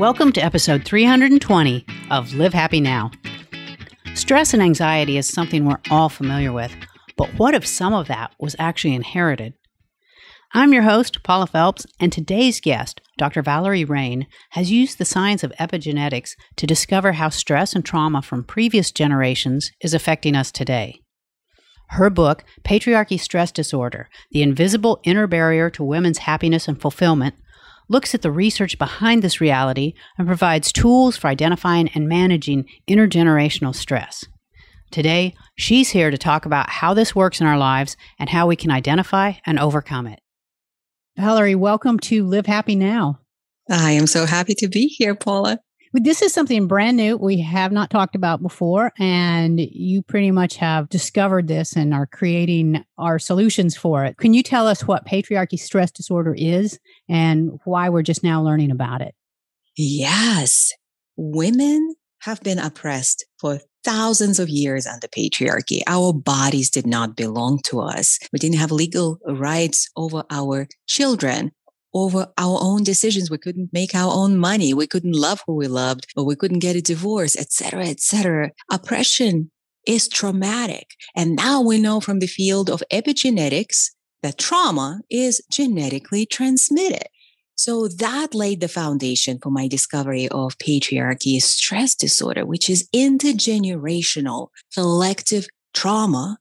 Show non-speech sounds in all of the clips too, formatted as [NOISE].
Welcome to episode 320 of Live Happy Now. Stress and anxiety is something we're all familiar with, but what if some of that was actually inherited? I'm your host, Paula Phelps, and today's guest, Dr. Valerie Rein, has used the science of epigenetics to discover how stress and trauma from previous generations is affecting us today. Her book, Patriarchy Stress Disorder The Invisible Inner Barrier to Women's Happiness and Fulfillment, looks at the research behind this reality and provides tools for identifying and managing intergenerational stress. Today, she's here to talk about how this works in our lives and how we can identify and overcome it. Valerie, welcome to Live Happy Now. I am so happy to be here, Paula. This is something brand new we have not talked about before, and you pretty much have discovered this and are creating our solutions for it. Can you tell us what patriarchy stress disorder is and why we're just now learning about it? Yes. Women have been oppressed for thousands of years under patriarchy. Our bodies did not belong to us. We didn't have legal rights over our children over our own decisions. We couldn't make our own money. We couldn't love who we loved, or we couldn't get a divorce, etc., etc. Oppression is traumatic. And now we know from the field of epigenetics that trauma is genetically transmitted. So that laid the foundation for my discovery of patriarchy stress disorder, which is intergenerational collective trauma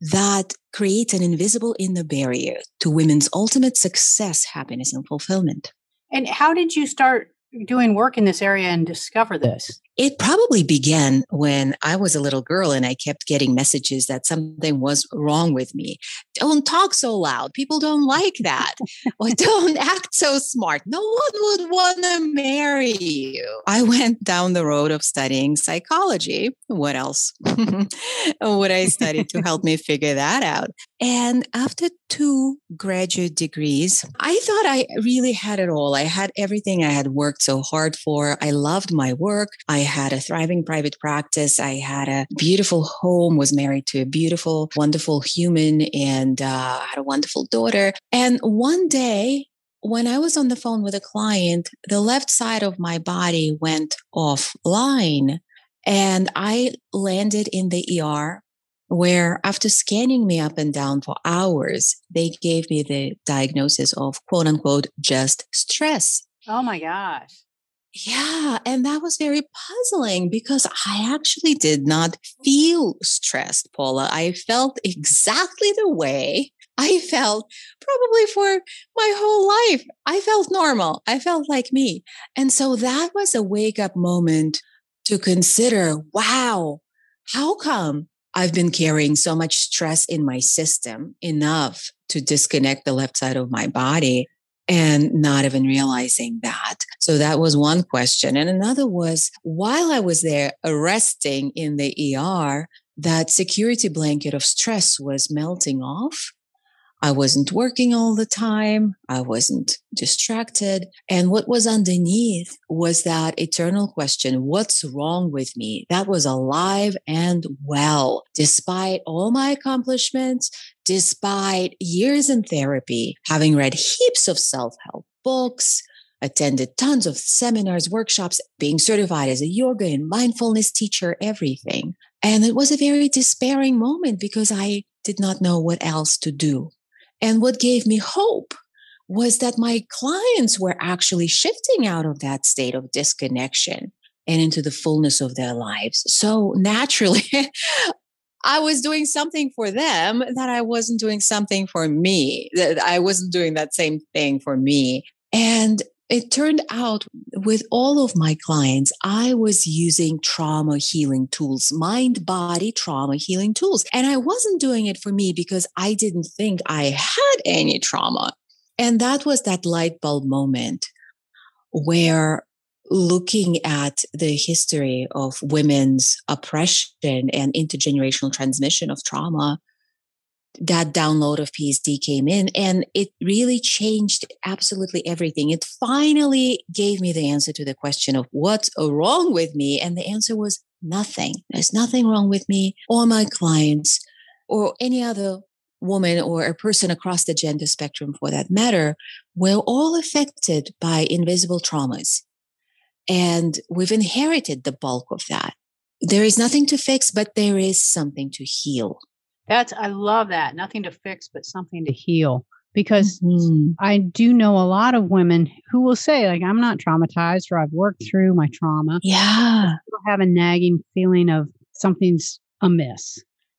that creates an invisible inner barrier to women's ultimate success, happiness, and fulfillment. And how did you start doing work in this area and discover this? It probably began when I was a little girl and I kept getting messages that something was wrong with me. Don't talk so loud. People don't like that. or [LAUGHS] don't act so smart. No one would want to marry you. I went down the road of studying psychology. What else [LAUGHS] would I study to help me figure that out? And after two graduate degrees, I thought I really had it all. I had everything I had worked so hard for. I loved my work. I had a thriving private practice. I had a beautiful home, was married to a beautiful, wonderful human, and uh, had a wonderful daughter. And one day, when I was on the phone with a client, the left side of my body went offline. And I landed in the ER where after scanning me up and down for hours, they gave me the diagnosis of quote unquote just stress. Oh my gosh. Yeah. And that was very puzzling because I actually did not feel stressed, Paula. I felt exactly the way I felt probably for my whole life. I felt normal. I felt like me. And so that was a wake up moment to consider wow, how come I've been carrying so much stress in my system enough to disconnect the left side of my body? and not even realizing that. So that was one question. And another was while I was there arresting in the ER, that security blanket of stress was melting off. I wasn't working all the time. I wasn't distracted. And what was underneath was that eternal question, what's wrong with me? That was alive and well, despite all my accomplishments, despite years in therapy, having read heaps of self-help books, attended tons of seminars, workshops, being certified as a yoga and mindfulness teacher, everything. And it was a very despairing moment because I did not know what else to do. And what gave me hope was that my clients were actually shifting out of that state of disconnection and into the fullness of their lives. So naturally, [LAUGHS] I was doing something for them that I wasn't doing something for me, that I wasn't doing that same thing for me. And it turned out with all of my clients, I was using trauma healing tools, mind body trauma healing tools. And I wasn't doing it for me because I didn't think I had any trauma. And that was that light bulb moment where looking at the history of women's oppression and intergenerational transmission of trauma that download of PSD came in and it really changed absolutely everything. It finally gave me the answer to the question of what's uh, wrong with me. And the answer was nothing. There's nothing wrong with me or my clients or any other woman or a person across the gender spectrum for that matter. We're all affected by invisible traumas. And we've inherited the bulk of that. There is nothing to fix, but there is something to heal. That's, I love that. Nothing to fix, but something to heal. Because mm-hmm. I do know a lot of women who will say, like, I'm not traumatized or I've worked through my trauma. Yeah. have a nagging feeling of something's amiss.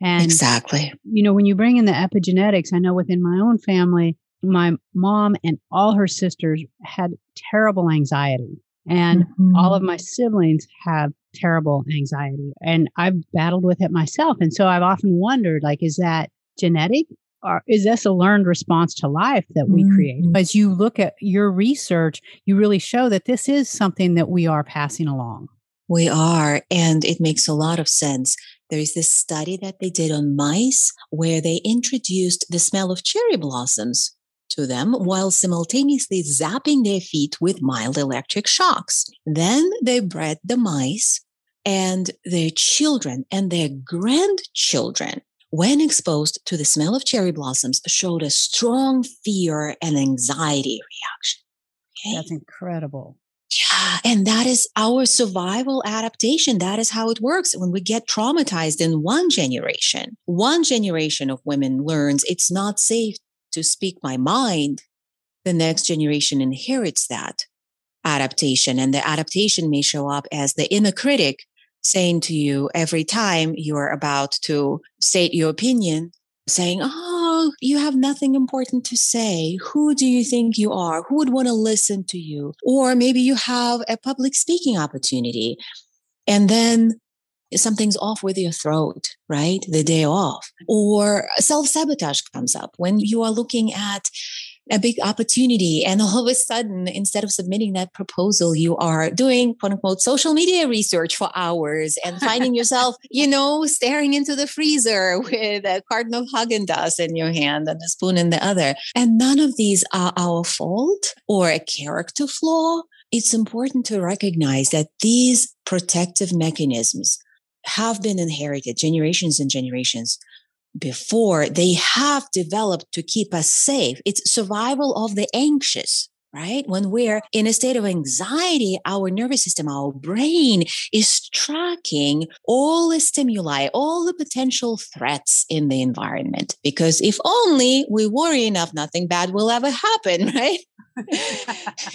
And exactly. You know, when you bring in the epigenetics, I know within my own family, my mom and all her sisters had terrible anxiety. And mm-hmm. all of my siblings have terrible anxiety. And I've battled with it myself. And so I've often wondered, like, is that genetic? Or is this a learned response to life that we mm-hmm. create? As you look at your research, you really show that this is something that we are passing along. We are, and it makes a lot of sense. There is this study that they did on mice where they introduced the smell of cherry blossoms to them while simultaneously zapping their feet with mild electric shocks. Then they bred the mice and their children and their grandchildren when exposed to the smell of cherry blossoms showed a strong fear and anxiety reaction. Okay? That's incredible. Yeah. And that is our survival adaptation. That is how it works. When we get traumatized in one generation, one generation of women learns it's not safe to speak my mind. The next generation inherits that adaptation. And the adaptation may show up as the inner critic saying to you every time you're about to state your opinion, saying, Oh, you have nothing important to say. Who do you think you are? Who would want to listen to you? Or maybe you have a public speaking opportunity and then something's off with your throat, right? The day off. Or self sabotage comes up when you are looking at a big opportunity. And all of a sudden, instead of submitting that proposal, you are doing quote unquote social media research for hours and finding [LAUGHS] yourself, you know, staring into the freezer with a carton of Haagen Dazs in your hand and a spoon in the other. And none of these are our fault or a character flaw. It's important to recognize that these protective mechanisms have been inherited generations and generations before, they have developed to keep us safe. It's survival of the anxious right? When we're in a state of anxiety, our nervous system, our brain is tracking all the stimuli, all the potential threats in the environment. Because if only we worry enough, nothing bad will ever happen, [LAUGHS] right? [LAUGHS]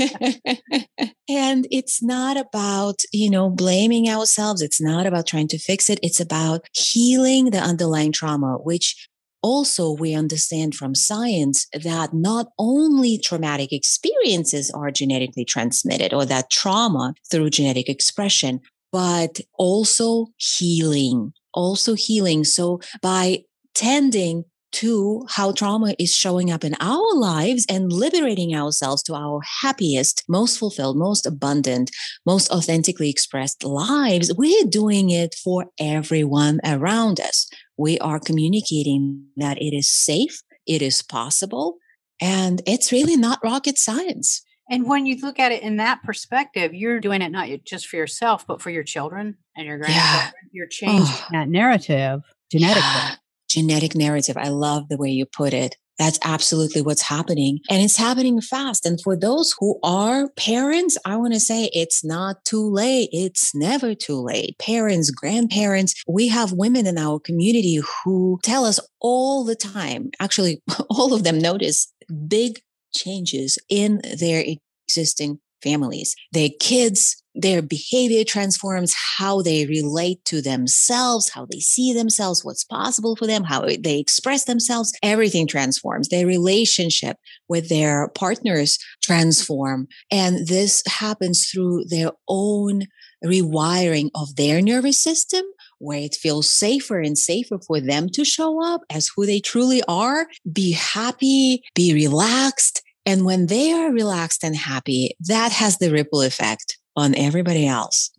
and it's not about, you know, blaming ourselves. It's not about trying to fix it. It's about healing the underlying trauma, which also we understand from science that not only traumatic experiences are genetically transmitted or that trauma through genetic expression, but also healing, also healing. So by tending to how trauma is showing up in our lives and liberating ourselves to our happiest, most fulfilled, most abundant, most authentically expressed lives, we're doing it for everyone around us. We are communicating that it is safe, it is possible, and it's really not rocket science. And when you look at it in that perspective, you're doing it not just for yourself, but for your children and your grandchildren. Yeah. You're changing oh. that narrative genetically. Yeah genetic narrative. I love the way you put it. That's absolutely what's happening. And it's happening fast. And for those who are parents, I want to say it's not too late. It's never too late. Parents, grandparents, we have women in our community who tell us all the time, actually, [LAUGHS] all of them notice big changes in their existing families. Their kids their behavior transforms how they relate to themselves, how they see themselves, what's possible for them, how they express themselves. Everything transforms. Their relationship with their partners transform. And this happens through their own rewiring of their nervous system where it feels safer and safer for them to show up as who they truly are, be happy, be relaxed. And when they are relaxed and happy, that has the ripple effect on everybody else.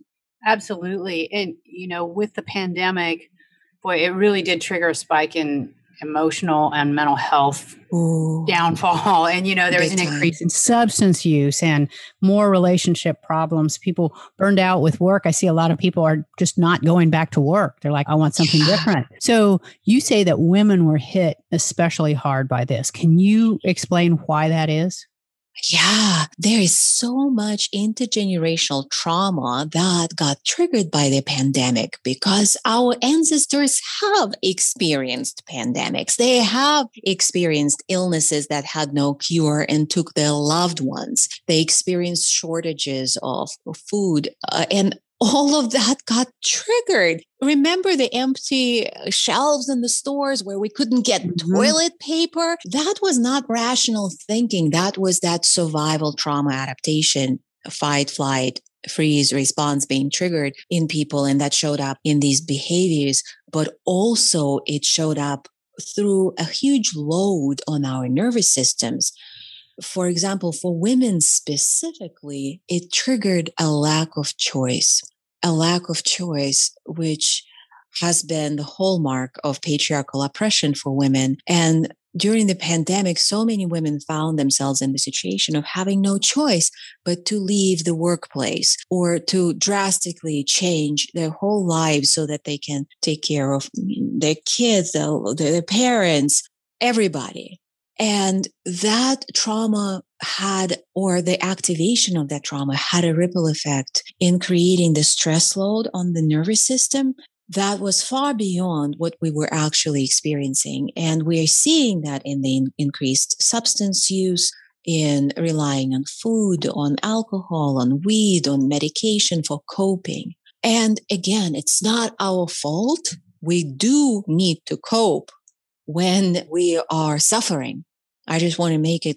Absolutely. And, you know, with the pandemic, boy, it really did trigger a spike in emotional and mental health Ooh, downfall. And, you know, there was an increase in substance use and more relationship problems. People burned out with work. I see a lot of people are just not going back to work. They're like, I want something different. So you say that women were hit especially hard by this. Can you explain why that is? Yeah, there is so much intergenerational trauma that got triggered by the pandemic because our ancestors have experienced pandemics. They have experienced illnesses that had no cure and took their loved ones. They experienced shortages of food uh, and all of that got triggered. Remember the empty shelves in the stores where we couldn't get mm-hmm. toilet paper? That was not rational thinking. That was that survival trauma adaptation, fight, flight, freeze response being triggered in people. And that showed up in these behaviors, but also it showed up through a huge load on our nervous systems for example, for women specifically, it triggered a lack of choice, a lack of choice, which has been the hallmark of patriarchal oppression for women. And during the pandemic, so many women found themselves in the situation of having no choice but to leave the workplace or to drastically change their whole lives so that they can take care of their kids, their, parents, everybody. And that trauma had, or the activation of that trauma had a ripple effect in creating the stress load on the nervous system that was far beyond what we were actually experiencing. And we are seeing that in the in- increased substance use, in relying on food, on alcohol, on weed, on medication for coping. And again, it's not our fault. We do need to cope when we are suffering. I just want to make it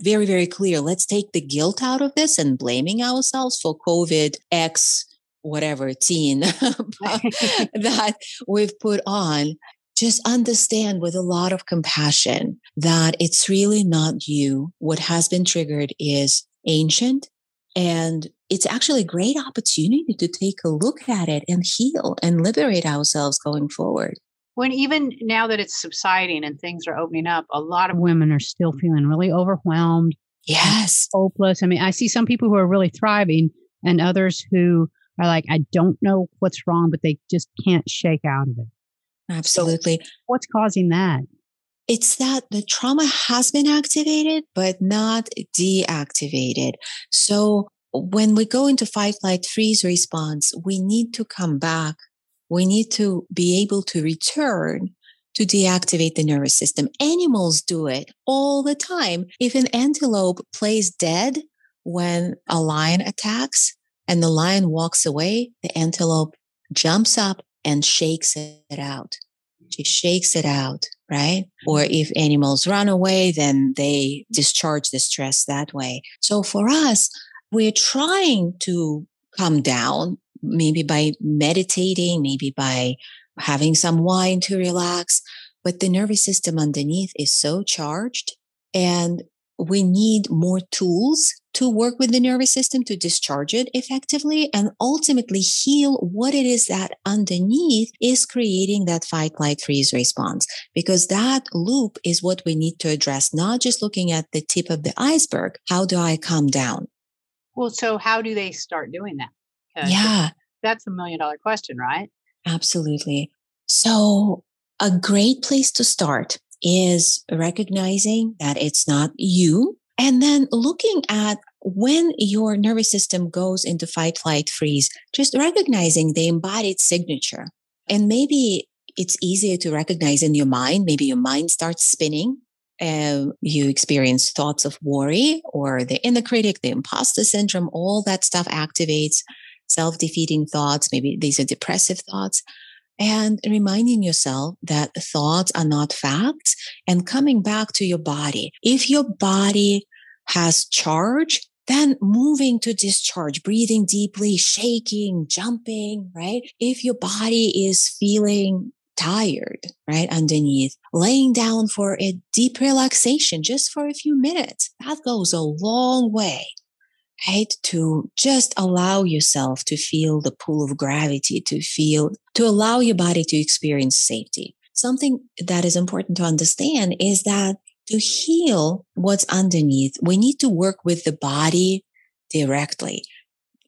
very, very clear. Let's take the guilt out of this and blaming ourselves for COVID X, whatever teen [LAUGHS] [LAUGHS] that we've put on. Just understand with a lot of compassion that it's really not you. What has been triggered is ancient and it's actually a great opportunity to take a look at it and heal and liberate ourselves going forward when even now that it's subsiding and things are opening up, a lot of women are still mm. feeling really overwhelmed. Yes. Hopeless. I mean, I see some people who are really thriving and others who are like, I don't know what's wrong, but they just can't shake out of it. Absolutely. So what's causing that? It's that the trauma has been activated, but not deactivated. So when we go into fight, flight, freeze response, we need to come back we need to be able to return to deactivate the nervous system. Animals do it all the time. If an antelope plays dead when a lion attacks and the lion walks away, the antelope jumps up and shakes it out. She shakes it out, right? Or mm-hmm. if animals run away, then they discharge the stress that way. So for us, we're trying to come down maybe by meditating, maybe by having some wine to relax. But the nervous system underneath is so charged and we need more tools to work with the nervous system to discharge it effectively and ultimately heal what it is that underneath is creating that fight, flight, freeze response. Because that loop is what we need to address, not just looking at the tip of the iceberg. How do I calm down? Well, so how do they start doing that? Yeah. That's a million dollar question, right? Absolutely. So, a great place to start is recognizing that it's not you and then looking at when your nervous system goes into fight, flight, freeze, just recognizing the embodied signature. And maybe it's easier to recognize in your mind. Maybe your mind starts spinning and you experience thoughts of worry or the inner critic, the imposter syndrome, all that stuff activates self defeating thoughts. Maybe these are depressive thoughts. And reminding yourself that thoughts are not facts and coming back to your body. If your body has charge, then moving to discharge, breathing deeply, shaking, jumping, right? If your body is feeling tired, right? Underneath, laying down for a deep relaxation just for a few minutes, that goes a long way right? To just allow yourself to feel the pull of gravity, to feel, to allow your body to experience safety. Something that is important to understand is that to heal what's underneath, we need to work with the body directly.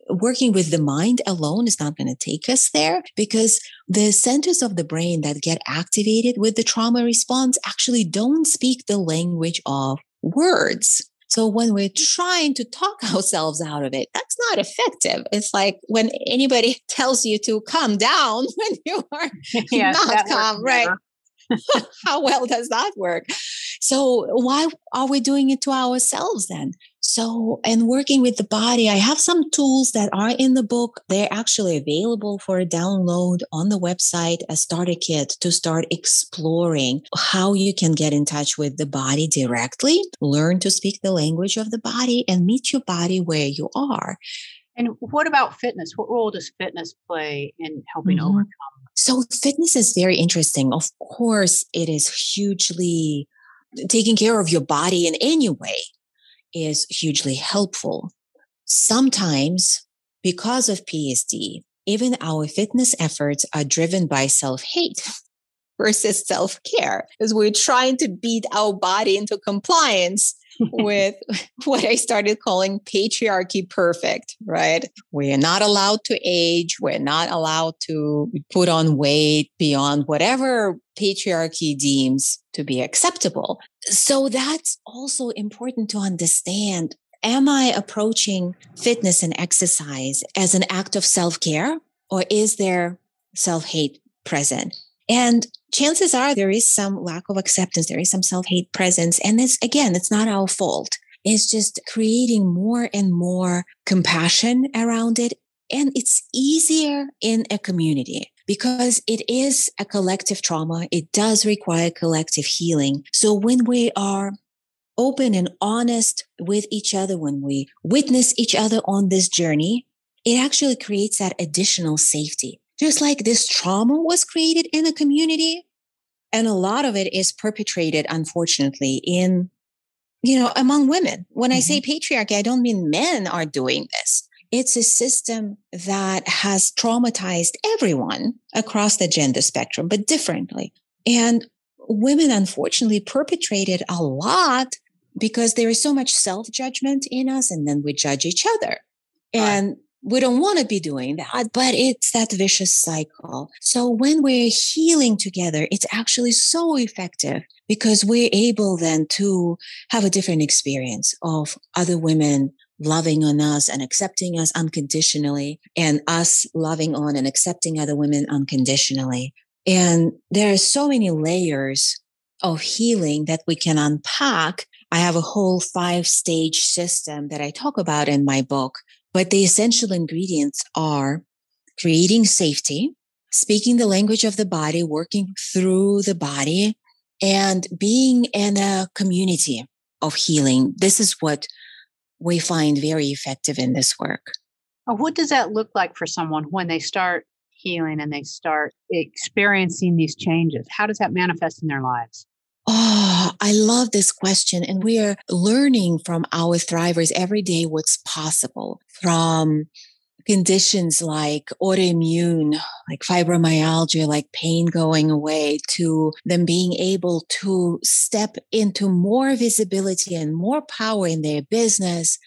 Working with the mind alone is not going to take us there because the centers of the brain that get activated with the trauma response actually don't speak the language of words So when we're trying to talk [LAUGHS] ourselves out of it, that's not effective. It's like when anybody [LAUGHS] tells you to calm down [LAUGHS] when you are yes, not calm, right? How well does that work? So why are we doing it to ourselves then? So, and working with the body, I have some tools that are in the book. They're actually available for a download on the website, a starter kit to start exploring how you can get in touch with the body directly, learn to speak the language of the body and meet your body where you are. And what about fitness? What role does fitness play in helping mm-hmm. overcome? So, fitness is very interesting. Of course, it is hugely taking care of your body in any way is hugely helpful. Sometimes, because of PSD, even our fitness efforts are driven by self hate [LAUGHS] versus self care, as we're trying to beat our body into compliance [LAUGHS] with what I started calling patriarchy perfect, right? We're not allowed to age. We're not allowed to put on weight beyond whatever patriarchy deems to be acceptable. So that's also important to understand. Am I approaching fitness and exercise as an act of self care or is there self hate present? And chances are there is some lack of acceptance, there is some self hate presence. And it's again, it's not our fault. It's just creating more and more compassion around it. And it's easier in a community because it is a collective trauma. It does require collective healing. So when we are open and honest with each other, when we witness each other on this journey, it actually creates that additional safety. Just like this trauma was created in the community, and a lot of it is perpetrated, unfortunately, in, you know, among women. When mm-hmm. I say mm-hmm. patriarchy, I don't mean men are doing this. It's a system that has traumatized everyone across the gender spectrum, but differently. And women, unfortunately, perpetrated a lot because there is so much self judgment in us, and then we judge each other. And we don't want to be doing that, but it's that vicious cycle. So when we're healing together, it's actually so effective because we're able then to have a different experience of other women loving on us and accepting us unconditionally and us loving on and accepting other women unconditionally. And there are so many layers of healing that we can unpack. I have a whole five stage system that I talk about in my book but the essential ingredients are creating safety, speaking the language of the body, working through the body, and being in a community of healing. This is what we find very effective in this work. Oh, what does that look like for someone when they start healing and they start experiencing these changes? How does that manifest in their lives? Oh, I love this question. And we are learning from our thrivers every day what's possible from conditions like autoimmune, like fibromyalgia, like pain going away, to them being able to step into more visibility and more power in their business,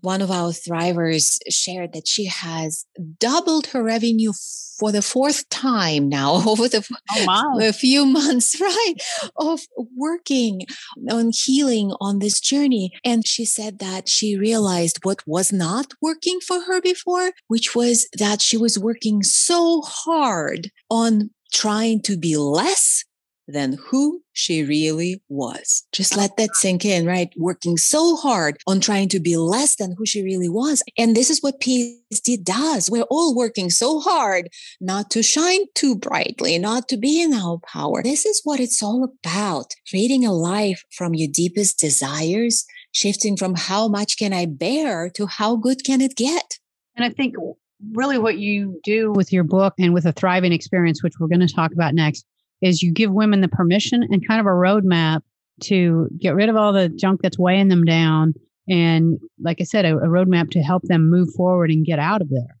one of our thrivers shared that she has doubled her revenue for the fourth time now [LAUGHS] over the oh, few [LAUGHS] months, right, of working on healing on this journey. And she said that she realized what was not working for her before, which was that she was working so hard on trying to be less than who she really was. Just let that sink in, right? Working so hard on trying to be less than who she really was. And this is what PSD does. We're all working so hard not to shine too brightly, not to be in our power. This is what it's all about. Creating a life from your deepest desires, shifting from how much can I bear to how good can it get? And I think really what you do with your book and with a thriving experience, which we're going to talk about next, is you give women the permission and kind of a roadmap to get rid of all the junk that's weighing them down. And like I said, a, a roadmap to help them move forward and get out of there.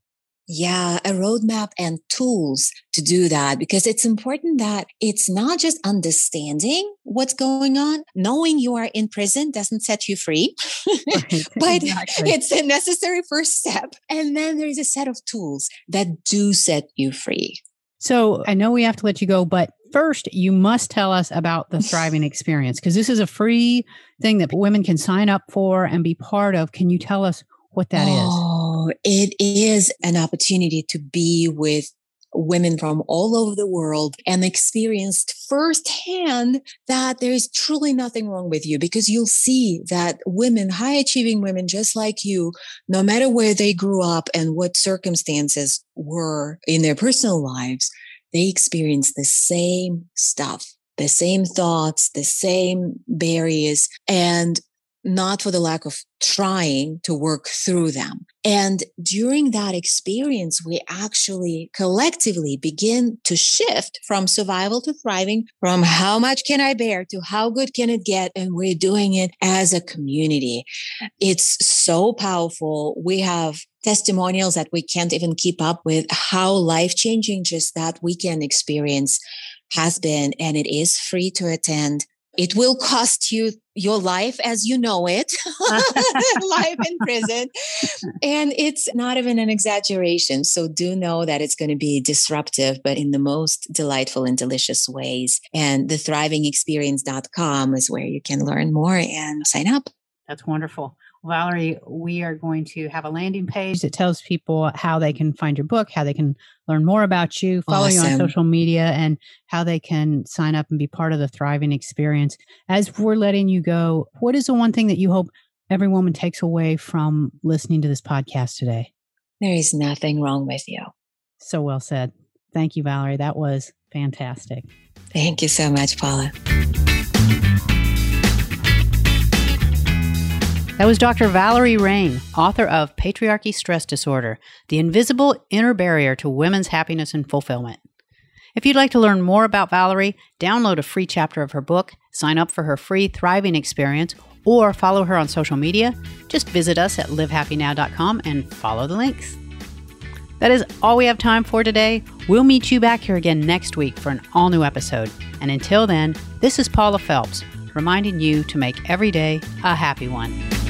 Yeah, a roadmap and tools to do that because it's important that it's not just understanding what's going on. Knowing you are in prison doesn't set you free, [LAUGHS] right, [LAUGHS] but exactly. it's a necessary first step. And then there is a set of tools that do set you free. So I know we have to let you go, but first, you must tell us about the Thriving [LAUGHS] Experience because this is a free thing that women can sign up for and be part of. Can you tell us what that oh, is? It is an opportunity to be with women from all over the world and experienced firsthand that there is truly nothing wrong with you because you'll see that women, high achieving women just like you, no matter where they grew up and what circumstances were in their personal lives, they experience the same stuff, the same thoughts, the same barriers. And not for the lack of trying to work through them. And during that experience, we actually collectively begin to shift from survival to thriving, from how much can I bear to how good can it get? And we're doing it as a community. It's so powerful. We have testimonials that we can't even keep up with how life changing just that weekend experience has been. And it is free to attend. It will cost you your life as you know it, [LAUGHS] [LAUGHS] life in prison. And it's not even an exaggeration. So do know that it's going to be disruptive, but in the most delightful and delicious ways. And the thrivingexperience.com is where you can learn more and sign up. That's wonderful. Valerie, we are going to have a landing page that tells people how they can find your book, how they can learn more about you, follow awesome. you on social media, and how they can sign up and be part of the thriving experience. As we're letting you go, what is the one thing that you hope every woman takes away from listening to this podcast today? There is nothing wrong with you. So well said. Thank you, Valerie. That was fantastic. Thank you so much, Paula. That was Dr. Valerie Rein, author of Patriarchy Stress Disorder The Invisible Inner Barrier to Women's Happiness and Fulfillment. If you'd like to learn more about Valerie, download a free chapter of her book, sign up for her free Thriving Experience, or follow her on social media, just visit us at livehappynow.com and follow the links. That is all we have time for today. We'll meet you back here again next week for an all new episode. And until then, this is Paula Phelps reminding you to make every day a happy one.